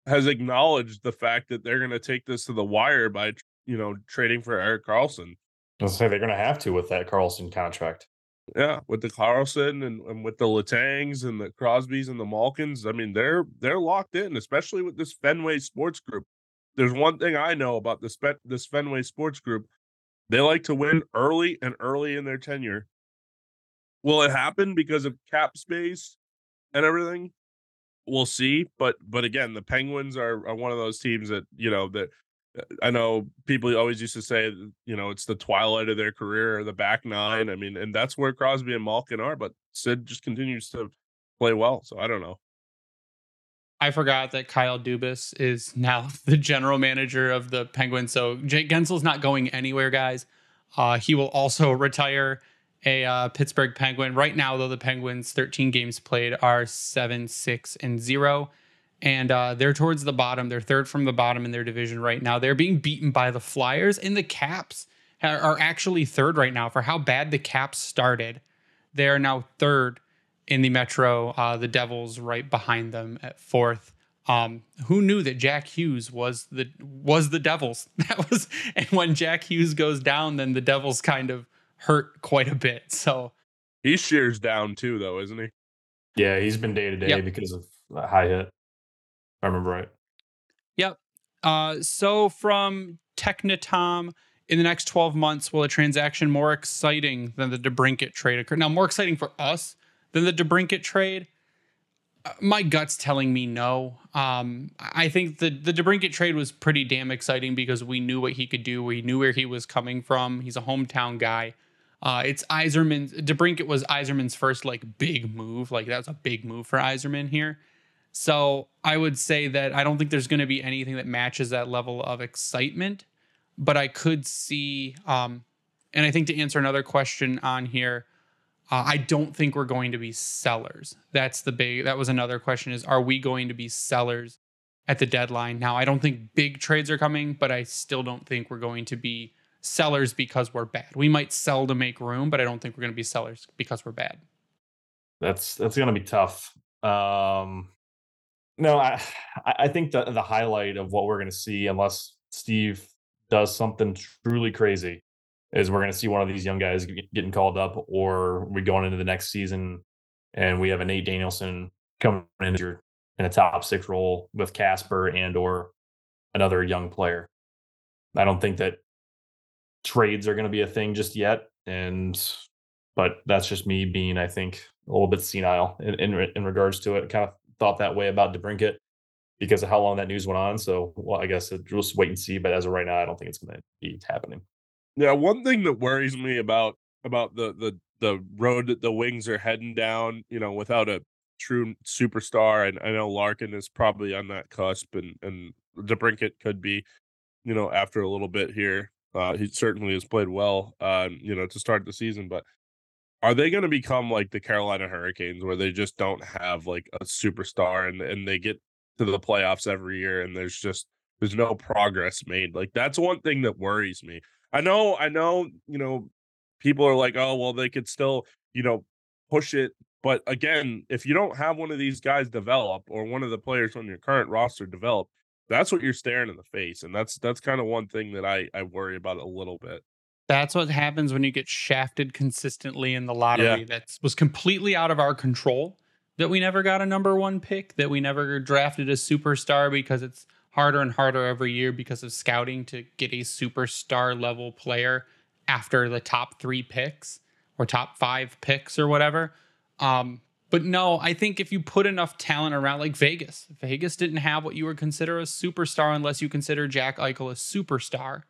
has acknowledged the fact that they're going to take this to the wire by you know trading for Erik Karlsson. I'll say they're going to have to with that Karlsson contract. Yeah, with the Karlsson and, and with the Letangs and the Crosbys and the Malkins, I mean they're they're locked in, especially with this Fenway Sports Group. There's one thing I know about this this Fenway Sports Group they like to win early and early in their tenure. Will it happen because of cap space and everything? We'll see. But but again, the Penguins are, are one of those teams that, you know, that I know people always used to say, you know, it's the twilight of their career or the back nine. I mean, and that's where Crosby and Malkin are, but Sid just continues to play well. So I don't know. I forgot that Kyle Dubas is now the general manager of the Penguins. So Jake Guentzel's not going anywhere, guys. Uh, he will also retire a uh, Pittsburgh Penguin. Right now, though, the Penguins' 13 games played are 7 6 and 0. And uh, they're towards the bottom. They're third from the bottom in their division right now. They're being beaten by the Flyers, and the Caps are actually third right now for how bad the Caps started. They are now third in the Metro. Uh, the Devils right behind them at fourth. Um, who knew that Jack Hughes was the was the Devils? That was and when Jack Hughes goes down, then the Devils kind of hurt quite a bit. So he shears down too, though, isn't he? Yeah, he's been day to day because of a high hit. I remember right. Yep. Uh, so from Technotom, in the next 12 months, will a transaction more exciting than the DeBrincat trade occur? Now, more exciting for us than the DeBrincat trade? Uh, my gut's telling me no. Um, I think the the DeBrincat trade was pretty damn exciting because we knew what he could do. We knew where he was coming from. He's a hometown guy. Uh, it's Yzerman. DeBrincat was Yzerman's first like big move. Like that was a big move for Yzerman here. So I would say that I don't think there's going to be anything that matches that level of excitement, but I could see. Um, and I think to answer another question on here, uh, I don't think we're going to be sellers. That's the big. That was another question: is are we going to be sellers at the deadline? Now, I don't think big trades are coming, but I still don't think we're going to be sellers because we're bad. We might sell to make room, but I don't think we're going to be sellers because we're bad. That's that's going to be tough. Um, no, I I think the the highlight of what we're going to see, unless Steve does something truly crazy, is we're going to see one of these young guys getting called up, or we going into the next season and we have a Nate Danielson coming in in a top six role with Kasper and or another young player. I don't think that trades are going to be a thing just yet, and but that's just me being, I think, a little bit senile in in, in regards to it. Kind of thought that way about DeBrincat because of how long that news went on. So, well, I guess we'll just wait and see. But as of right now, I don't think it's going to be happening. Yeah, one thing that worries me about about the the the road that the Wings are heading down, you know, without a true superstar, and I know Larkin is probably on that cusp, and and DeBrincat could be, you know, after a little bit here. Uh, he certainly has played well, uh, you know, to start the season. But are they going to become like the Carolina Hurricanes, where they just don't have like a superstar, and and they get to the playoffs every year, and there's just there's no progress made. Like that's one thing that worries me. I know, I know, you know, people are like, oh, well, they could still, you know, push it. But again, if you don't have one of these guys develop or one of the players on your current roster develop, that's what you're staring in the face. And that's that's kind of one thing that I, I worry about a little bit. That's what happens when you get shafted consistently in the lottery. Yeah. That was completely out of our control. That we never got a number one pick, that we never drafted a superstar because it's harder and harder every year because of scouting to get a superstar level player after the top three picks or top five picks or whatever. Um, but no, I think if you put enough talent around, like Vegas, Vegas didn't have what you would consider a superstar unless you consider Jack Eichel a superstar.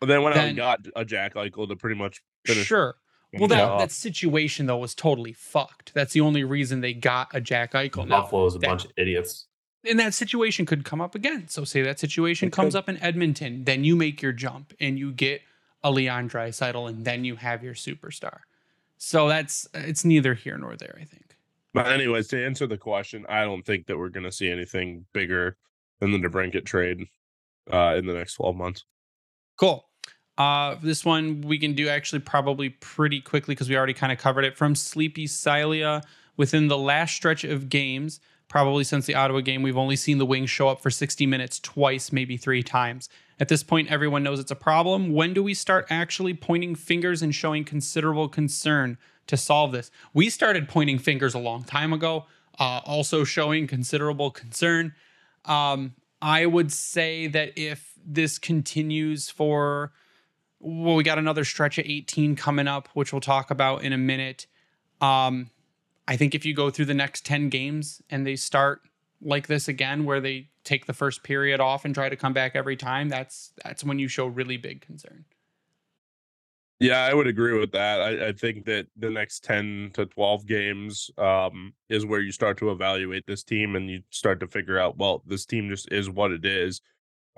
But then when I got a Jack Eichel to pretty much finish. Sure. Well, that, that situation though was totally fucked. That's the only reason they got a Jack Eichel. Buffalo's a that, bunch of idiots and that situation could come up again. So say that situation it comes could. up in Edmonton, then you make your jump and you get a Leon Draisaitl, and then you have your superstar. So that's it's neither here nor there, I think. But anyways, to answer the question, I don't think that we're going to see anything bigger than the DeBrincat trade uh, in the next twelve months. Cool. Uh, this one we can do actually probably pretty quickly because we already kind of covered it from Sleepy Silia. Within the last stretch of games, Probably since the Ottawa game, we've only seen the Wings show up for 60 minutes twice, maybe three times. At this point, everyone knows it's a problem. When do we start actually pointing fingers and showing considerable concern to solve this? We started pointing fingers a long time ago, uh, also showing considerable concern. Um, I would say that if this continues for, well, we got another stretch of 18 coming up, which we'll talk about in a minute. Um, I think if you go through the next 10 games and they start like this again where they take the first period off and try to come back every time, that's that's when you show really big concern. Yeah, I would agree with that. I, I think that the next 10 to 12 games um, is where you start to evaluate this team and you start to figure out, well, this team just is what it is.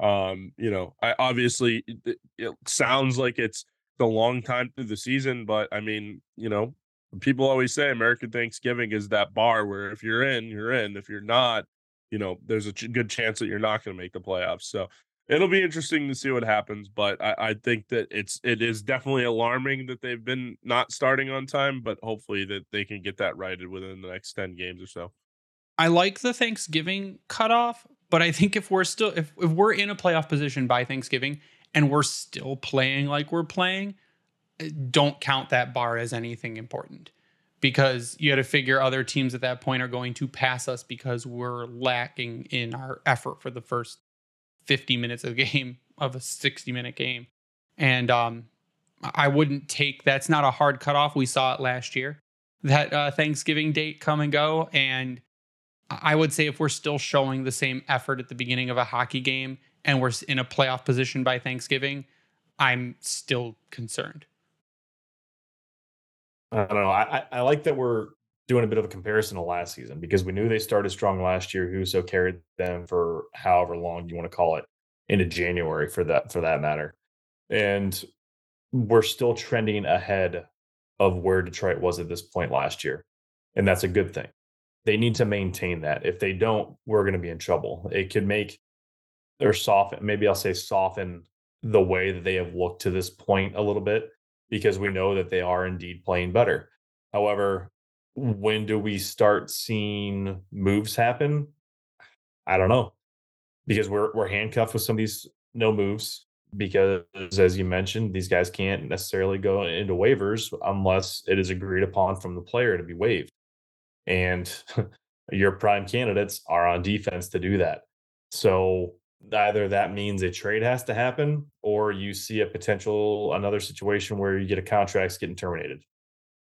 Um, you know, I obviously it, it sounds like it's a long time through the season, but I mean, you know, people always say American Thanksgiving is that bar where if you're in, you're in. If you're not, you know, there's a ch- good chance that you're not going to make the playoffs. So it'll be interesting to see what happens. But I, I think that it's it is definitely alarming that they've been not starting on time. But hopefully that they can get that righted within the next ten games or so. I like the Thanksgiving cutoff, but I think if we're still if, if we're in a playoff position by Thanksgiving and we're still playing like we're playing, eh, don't count that bar as anything important because you got to figure other teams at that point are going to pass us because we're lacking in our effort for the first 50 minutes of the game of a 60 minute game. And um, I wouldn't take that's not a hard cutoff. We saw it last year. That uh, Thanksgiving date come and go. And I would say if we're still showing the same effort at the beginning of a hockey game and we're in a playoff position by Thanksgiving, I'm still concerned. I don't know. I, I like that we're doing a bit of a comparison to last season because we knew they started strong last year. Husso carried them for however long you want to call it into January for that for that matter. And we're still trending ahead of where Detroit was at this point last year. And that's a good thing. They need to maintain that. If they don't, we're going to be in trouble. It could make or soften, maybe I'll say soften the way that they have looked to this point a little bit because we know that they are indeed playing better. However, when do we start seeing moves happen? I don't know. Because we're we're handcuffed with some of these no moves because as you mentioned, these guys can't necessarily go into waivers unless it is agreed upon from the player to be waived. And your prime candidates are on defense to do that. So either that means a trade has to happen or you see a potential another situation where you get a contracts getting terminated.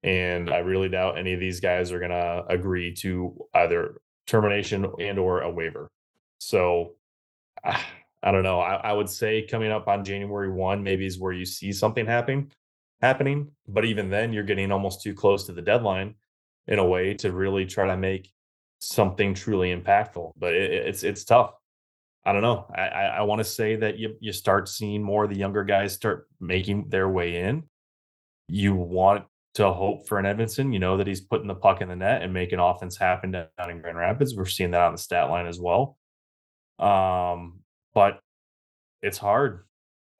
And i really doubt any of these guys are going to agree to either termination and or a waiver. So ah, i don't know. I, I, would say coming up on january 1 maybe is where you see something happening happening but even then you're getting almost too close to the deadline in a way to really try to make something truly impactful but it, it's it's tough I don't know. I, I, want to say that you you start seeing more of the younger guys start making their way in. You want to hope for an Edvinsson. You know that he's putting the puck in the net and making offense happen down in Grand Rapids. We're seeing that on the stat line as well. Um, but it's hard.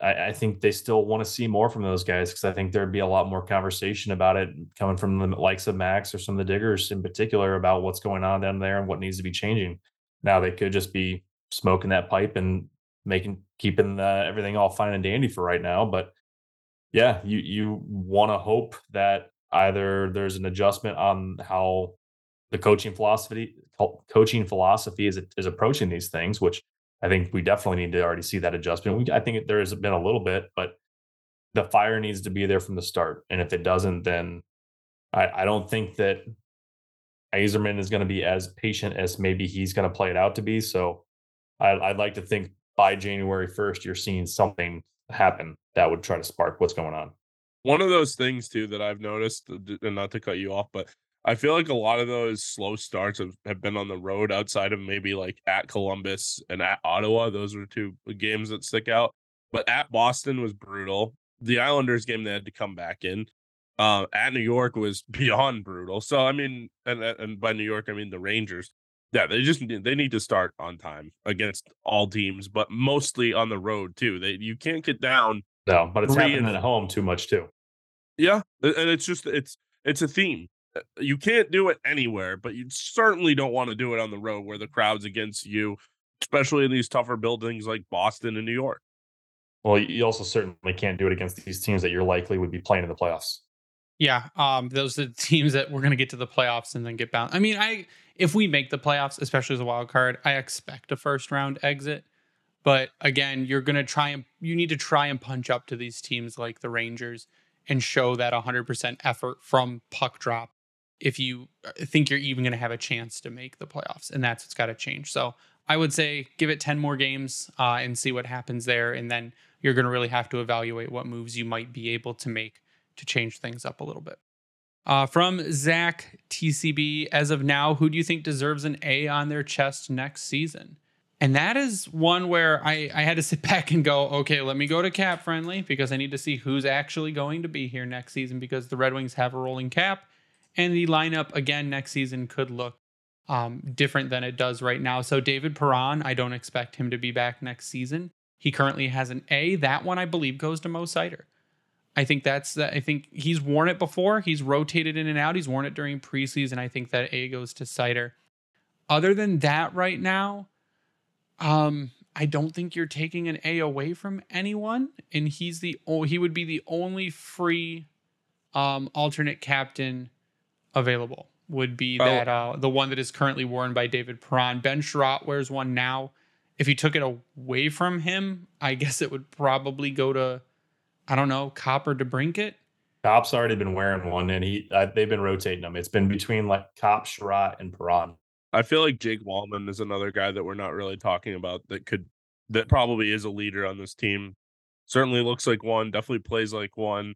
I, I think they still want to see more from those guys because I think there'd be a lot more conversation about it coming from the likes of Max or some of the diggers in particular about what's going on down there and what needs to be changing. Now they could just be smoking that pipe and making keeping uh, everything all fine and dandy for right now. But yeah, you you want to hope that either there's an adjustment on how the coaching philosophy coaching philosophy is is approaching these things, which I think we definitely need to already see that adjustment. We, I think there has been a little bit, but the fire needs to be there from the start. And if it doesn't, then I, I don't think that Yzerman is going to be as patient as maybe he's going to play it out to be. So I, I'd like to think by January 1st, you're seeing something happen that would try to spark what's going on. One of those things too that I've noticed, uh, and not to cut you off, but I feel like a lot of those slow starts have, have been on the road outside of maybe like at Columbus and at Ottawa. Those were two games that stick out. But at Boston was brutal. The Islanders game they had to come back in. Uh, at New York was beyond brutal. So I mean, and and by New York I mean the Rangers yeah, they just they need to start on time against all teams, but mostly on the road too. They you can't get down. No, but it's happening at home too much too. Yeah, and it's just it's it's a theme. Uh, you can't do it anywhere, but you certainly don't want to do it on the road where the crowd's against you, especially in these tougher buildings like Boston and New York. Well, you also certainly can't do it against these teams that you're likely would be playing in the playoffs. Yeah, um, those are the teams that we're going to get to the playoffs and then get bound. I mean, I if we make the playoffs, especially as a wild card, I expect a first round exit. But again, you're going to try and you need to try and punch up to these teams like the Rangers and show that 100% effort from puck drop if you uh, think you're even going to have a chance to make the playoffs. And that's what's got to change. So I would say give it 10 more games uh, and see what happens there. And then you're going to really have to evaluate what moves you might be able to make to change things up a little bit. Uh, from Zach TCB, as of now, who do you think deserves an A on their chest next season? And that is one where I, I had to sit back and go, okay, let me go to cap friendly because I need to see who's actually going to be here next season because the Red Wings have a rolling cap and the lineup again next season could look um, different than it does right now. So David Perron, I don't expect him to be back next season. He currently has an A. That one I believe goes to Mo Seider. I think that's I think he's worn it before. He's rotated in and out. He's worn it during preseason. I think that A goes to Seider. Other than that, right now, um, I don't think you're taking an A away from anyone, and he's the oh, he would be the only free um, alternate captain available. Would be oh. that uh, the one that is currently worn by David Perron. Ben Chiarot wears one now. If you took it away from him, I guess it would probably go to I don't know, Copp or DeBrincat. Copp's already been wearing one, and he uh, they've been rotating them. It's been between like Copp, Chiarot, and Perron. I feel like Jake Walman is another guy that we're not really talking about that could that probably is a leader on this team. Certainly looks like one, definitely plays like one.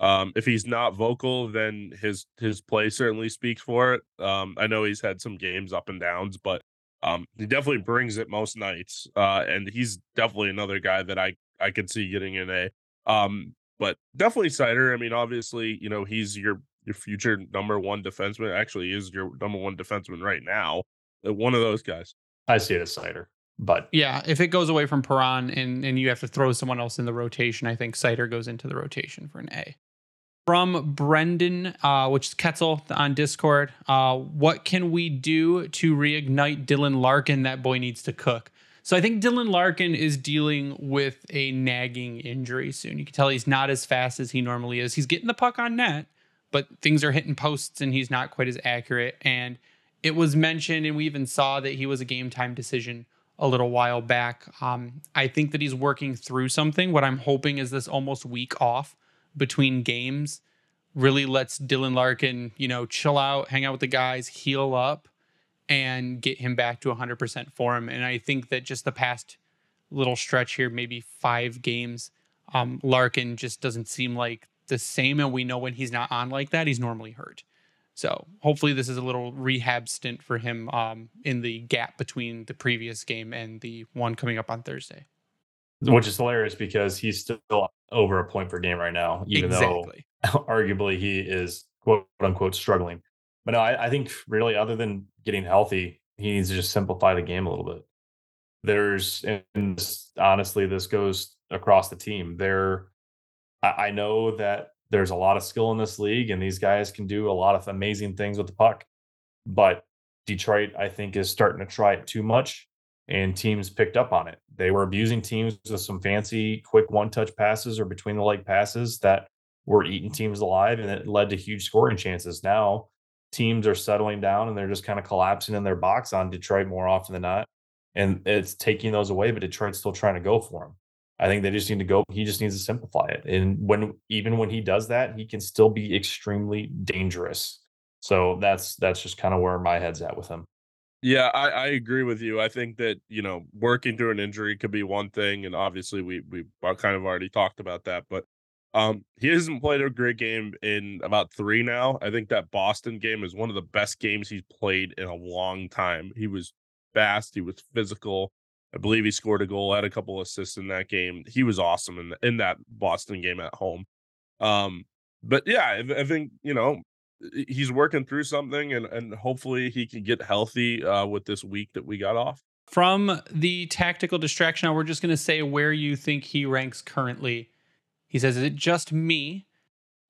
Um, if he's not vocal, then his his play certainly speaks for it. Um, I know he's had some games up and downs, but um, he definitely brings it most nights. Uh, and he's definitely another guy that I I could see getting an a um, but definitely Seider. I mean, obviously, you know, he's your your future number one defenseman. Actually, is your number one defenseman right now. Uh, one of those guys. I see it as Seider. But yeah, if it goes away from Perron and, and you have to throw someone else in the rotation, I think Seider goes into the rotation for an A. From Brendan, uh, which is Ketzel on Discord, uh, what can we do to reignite Dylan Larkin? That boy needs to cook. So I think Dylan Larkin is dealing with a nagging injury soon. You can tell he's not as fast as he normally is. He's getting the puck on net, but things are hitting posts and he's not quite as accurate. And it was mentioned, and we even saw that he was a game time decision a little while back. Um, I think that he's working through something. What I'm hoping is this almost week off between games really lets Dylan Larkin, you know, chill out, hang out with the guys, heal up, and get him back to 100% form. And I think that just the past little stretch here, maybe five games, um, Larkin just doesn't seem like the same. And we know when he's not on like that, he's normally hurt. So hopefully this is a little rehab stint for him um, in the gap between the previous game and the one coming up on Thursday. Which is hilarious because he's still over a point per game right now, even exactly. though arguably he is quote unquote struggling. But no, I, I think really other than getting healthy, he needs to just simplify the game a little bit. There's and this, honestly, this goes across the team. There, I, I know that there's a lot of skill in this league, and these guys can do a lot of amazing things with the puck. But Detroit, I think, is starting to try it too much, and teams picked up on it. They were abusing teams with some fancy, quick one-touch passes or between the leg passes that were eating teams alive, and it led to huge scoring chances. Now teams are settling down and they're just kind of collapsing in their box on Detroit more often than not. And it's taking those away, but Detroit's still trying to go for him. I think they just need to go. He just needs to simplify it. And when even when he does that, he can still be extremely dangerous. So that's that's just kind of where my head's at with him. Yeah, I, I agree with you. I think that you know working through an injury could be one thing, and obviously we we kind of already talked about that. But um, he hasn't played a great game in about three now. I think that Boston game is one of the best games he's played in a long time. He was fast, he was physical. I believe he scored a goal, had a couple assists in that game. He was awesome in the, in that Boston game at home. Um, but yeah, I, I think you know he's working through something, and and hopefully he can get healthy uh, with this week that we got off. From the tactical distraction, now we're just going to say where you think he ranks currently he says, Is it just me?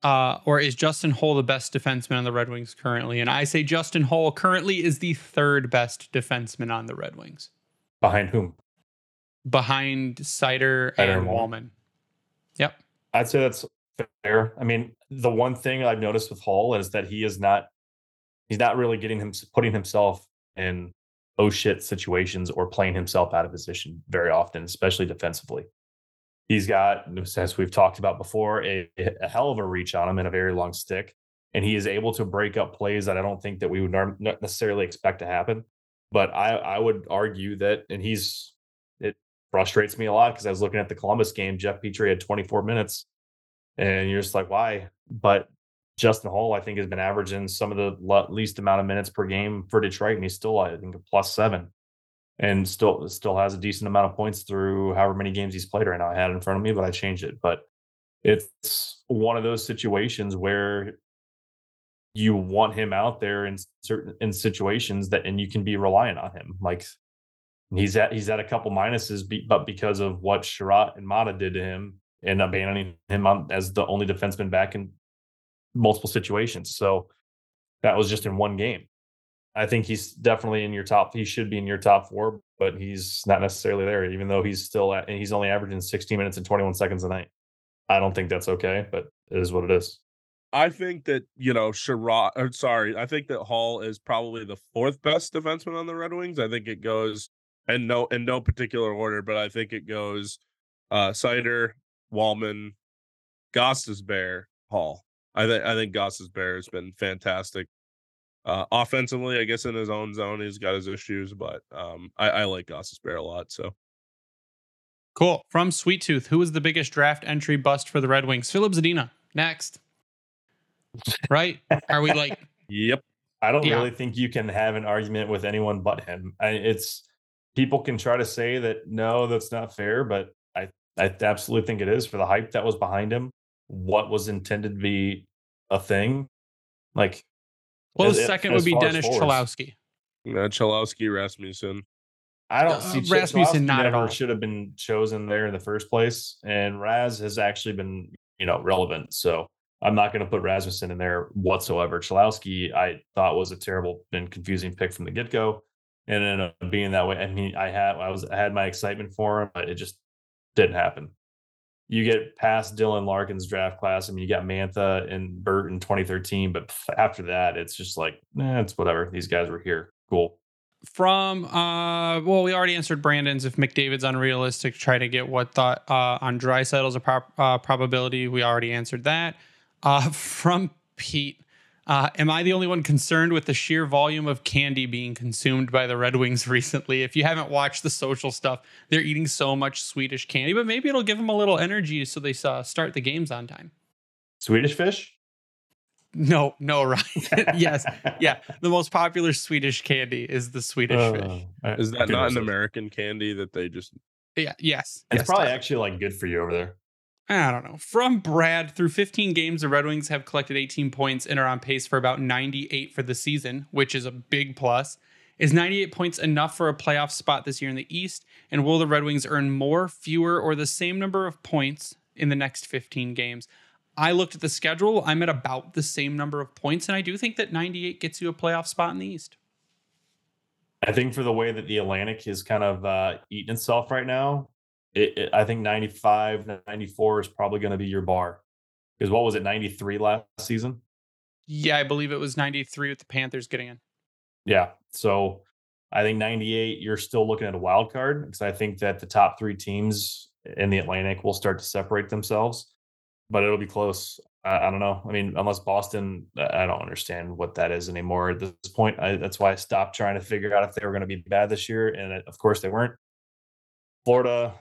Uh, or is Justin Holl the best defenseman on the Red Wings currently? And I say Justin Holl currently is the third best defenseman on the Red Wings. Behind whom? Behind Cider Seider and Walman. Yep. I'd say that's fair. I mean, the one thing I've noticed with Holl is that he is not he's not really getting him putting himself in oh shit situations or playing himself out of position very often, especially defensively. He's got, as we've talked about before, a, a hell of a reach on him and a very long stick. And he is able to break up plays that I don't think that we would necessarily expect to happen. But I, I would argue that, and he's, it frustrates me a lot because I was looking at the Columbus game. Jeff Petry had 24 minutes, and you're just like, why? But Justin Holl, I think, has been averaging some of the least amount of minutes per game for Detroit, and he's still, I think, a plus seven. and still still has a decent amount of points through however many games he's played right now. I had it in front of me, but I changed it. But it's one of those situations where you want him out there in certain in situations that and you can be reliant on him. Like he's at he's at a couple minuses, but because of what Chiarot and Maatta did to him and abandoning him on, as the only defenseman back in multiple situations. So that was just in one game. I think he's definitely in your top. He should be in your top four, but he's not necessarily there, even though he's still at, and he's only averaging 16 minutes and 21 seconds a night. I don't think that's okay, but it is what it is. I think that you know Chiarot. Or sorry, I think that Holl is probably the fourth best defenseman on the Red Wings. I think it goes in no in no particular order, but I think it goes uh Seider, Walman, Bear, Holl. I think I think bear has been fantastic. Uh, offensively, I guess in his own zone, he's got his issues, but um, I, I like Bear a lot. So cool. From Sweet Tooth, who was the biggest draft entry bust for the Red Wings? Filip Zadina. Next, right? Are we like? yep. I don't yeah. really think you can have an argument with anyone but him. I, it's people can try to say that no, that's not fair, but I I absolutely think it is for the hype that was behind him. What was intended to be a thing, like well, the second would be Dennis Cholowski. Yeah, Cholowski, Rasmussen. I don't uh, see Rasmussen not at all should have been chosen there in the first place, and Raz has actually been you know relevant. So I'm not going to put Rasmussen in there whatsoever. Cholowski, I thought was a terrible and confusing pick from the get go, and ended up being that way. I mean, I had I was I had my excitement for him, but it just didn't happen you get past Dylan Larkin's draft class. I mean, you got Mantha and Burt in 2013, but after that, it's just like, eh, it's whatever. These guys were here. Cool. From uh, well, we already answered Brandon's. If McDavid's unrealistic, try to get what thought uh, on Draisaitl's a prop, uh, probability. We already answered that. Uh, from Pete, uh, am I the only one concerned with the sheer volume of candy being consumed by the Red Wings recently? If you haven't watched the social stuff, they're eating so much Swedish candy, but maybe it'll give them a little energy so they uh, start the games on time. Swedish fish? No, no, right. yes. Yeah. The most popular Swedish candy is the Swedish uh, fish. Is that not an American candy that they just. Yeah. Yes. It's yes, probably actually like good for you over there. I don't know. From Brad, through 15 games, the Red Wings have collected 18 points and are on pace for about 98 for the season, which is a big plus. Is 98 points enough for a playoff spot this year in the East? And will the Red Wings earn more, fewer, or the same number of points in the next 15 games? I looked at the schedule. I'm at about the same number of points, and I do think that 98 gets you a playoff spot in the East. I think for the way that the Atlantic is kind of uh, eating itself right now, it, it, I think 95, 94 is probably going to be your bar. Because what was it, 93 last season? Yeah, I believe it was 93 with the Panthers getting in. Yeah. So I think 98, you're still looking at a wild card because I think that the top three teams in the Atlantic will start to separate themselves, but it'll be close. I, I don't know. I mean, unless Boston, I don't understand what that is anymore at this point. I, that's why I stopped trying to figure out if they were going to be bad this year. And of course, they weren't. Florida,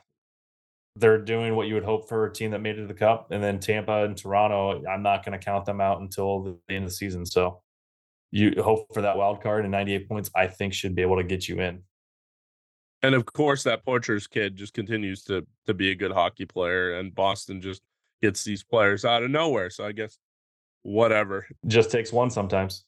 they're doing what you would hope for a team that made it to the cup. And then Tampa and Toronto, I'm not going to count them out until the end of the season. So you hope for that wild card and 98 points, I think should be able to get you in. And of course, that Poitras kid just continues to to be a good hockey player, and Boston just gets these players out of nowhere. So I guess whatever. Just takes one sometimes.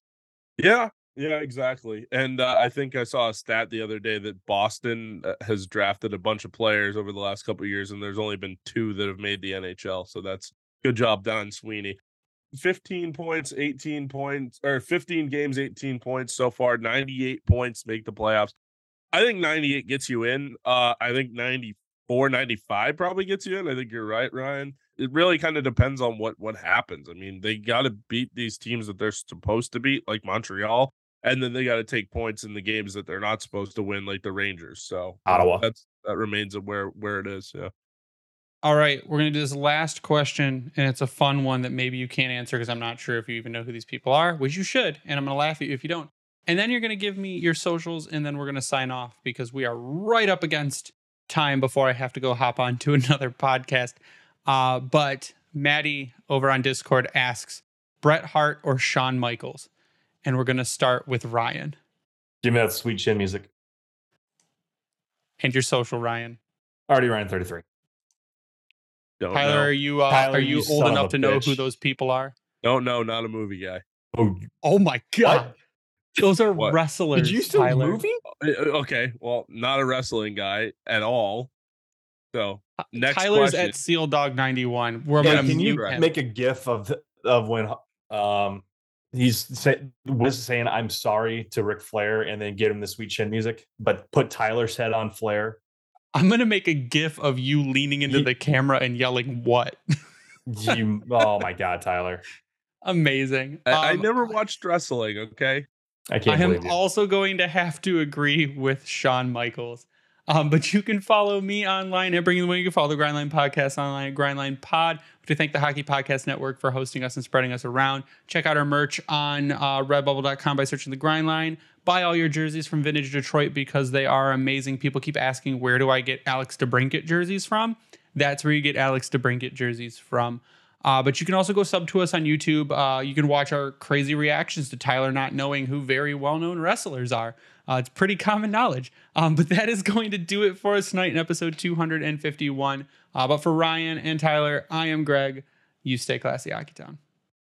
Yeah, yeah, exactly. And uh, I think I saw a stat the other day that Boston uh, has drafted a bunch of players over the last couple years, and there's only been two that have made the NHL. So that's good job, Don Sweeney. 15 points, 18 points, or 15 games, 18 points so far. 98 points make the playoffs. I think 98 gets you in. Uh, I think 94, 95 probably gets you in. I think you're right, Ryan. It really kind of depends on what what happens. I mean, they got to beat these teams that they're supposed to beat, like Montreal and then they got to take points in the games that they're not supposed to win, like the Rangers. So Ottawa. That's that remains of where where it is. Yeah. All right, we're gonna do this last question, and it's a fun one that maybe you can't answer because I'm not sure if you even know who these people are, which you should, and I'm gonna laugh at you if you don't. And then you're gonna give me your socials, and then we're gonna sign off because we are right up against time before I have to go hop on to another podcast. Uh, but Maddie over on Discord asks Bret Hart or Shawn Michaels and we're going to start with Ryan. Give me that sweet chin music. And your social, Ryan. Already Ryan 33. Don't Tyler, know. are you uh, Tyler, are you, you old enough a to know who those people are? Don't know. Not a movie guy. Oh, Oh my god. what? Those are What? wrestlers. Did you still Tyler. movie? Uh, uh, Okay, well, not a wrestling guy at all. So next Tyler's question. at Seal Dog 91. We're Yeah, gonna can you him. make a gif of the, of when um he's say, was saying I'm sorry to Ric Flair and then get him the sweet chin music, but put Tyler's head on Flair. I'm gonna make a gif of you leaning into Ye- the camera and yelling "What?" You, oh my god, Tyler! Amazing. I, I Um, never watched wrestling. Okay, I I can't I am you. also going to have to agree with Shawn Michaels. Um, but you can follow me online at Bringing the Win. You can follow the Grind Line Podcast online at Grindline Pod. To thank the Hockey Podcast Network for hosting us and spreading us around. Check out our merch on uh, redbubble.com by searching the Grind Line. Buy all your jerseys from Vintage Detroit because they are amazing. People keep asking, where do I get Alex DeBrincat jerseys from? That's where you get Alex DeBrincat jerseys from. Uh, but you can also go sub to us on YouTube. Uh, you can watch our crazy reactions to Tyler not knowing who very well known wrestlers are. Uh, it's pretty common knowledge. Um, but that is going to do it for us tonight in episode 251. Uh, but for Ryan and Tyler, I am Greg. You stay classy, Town.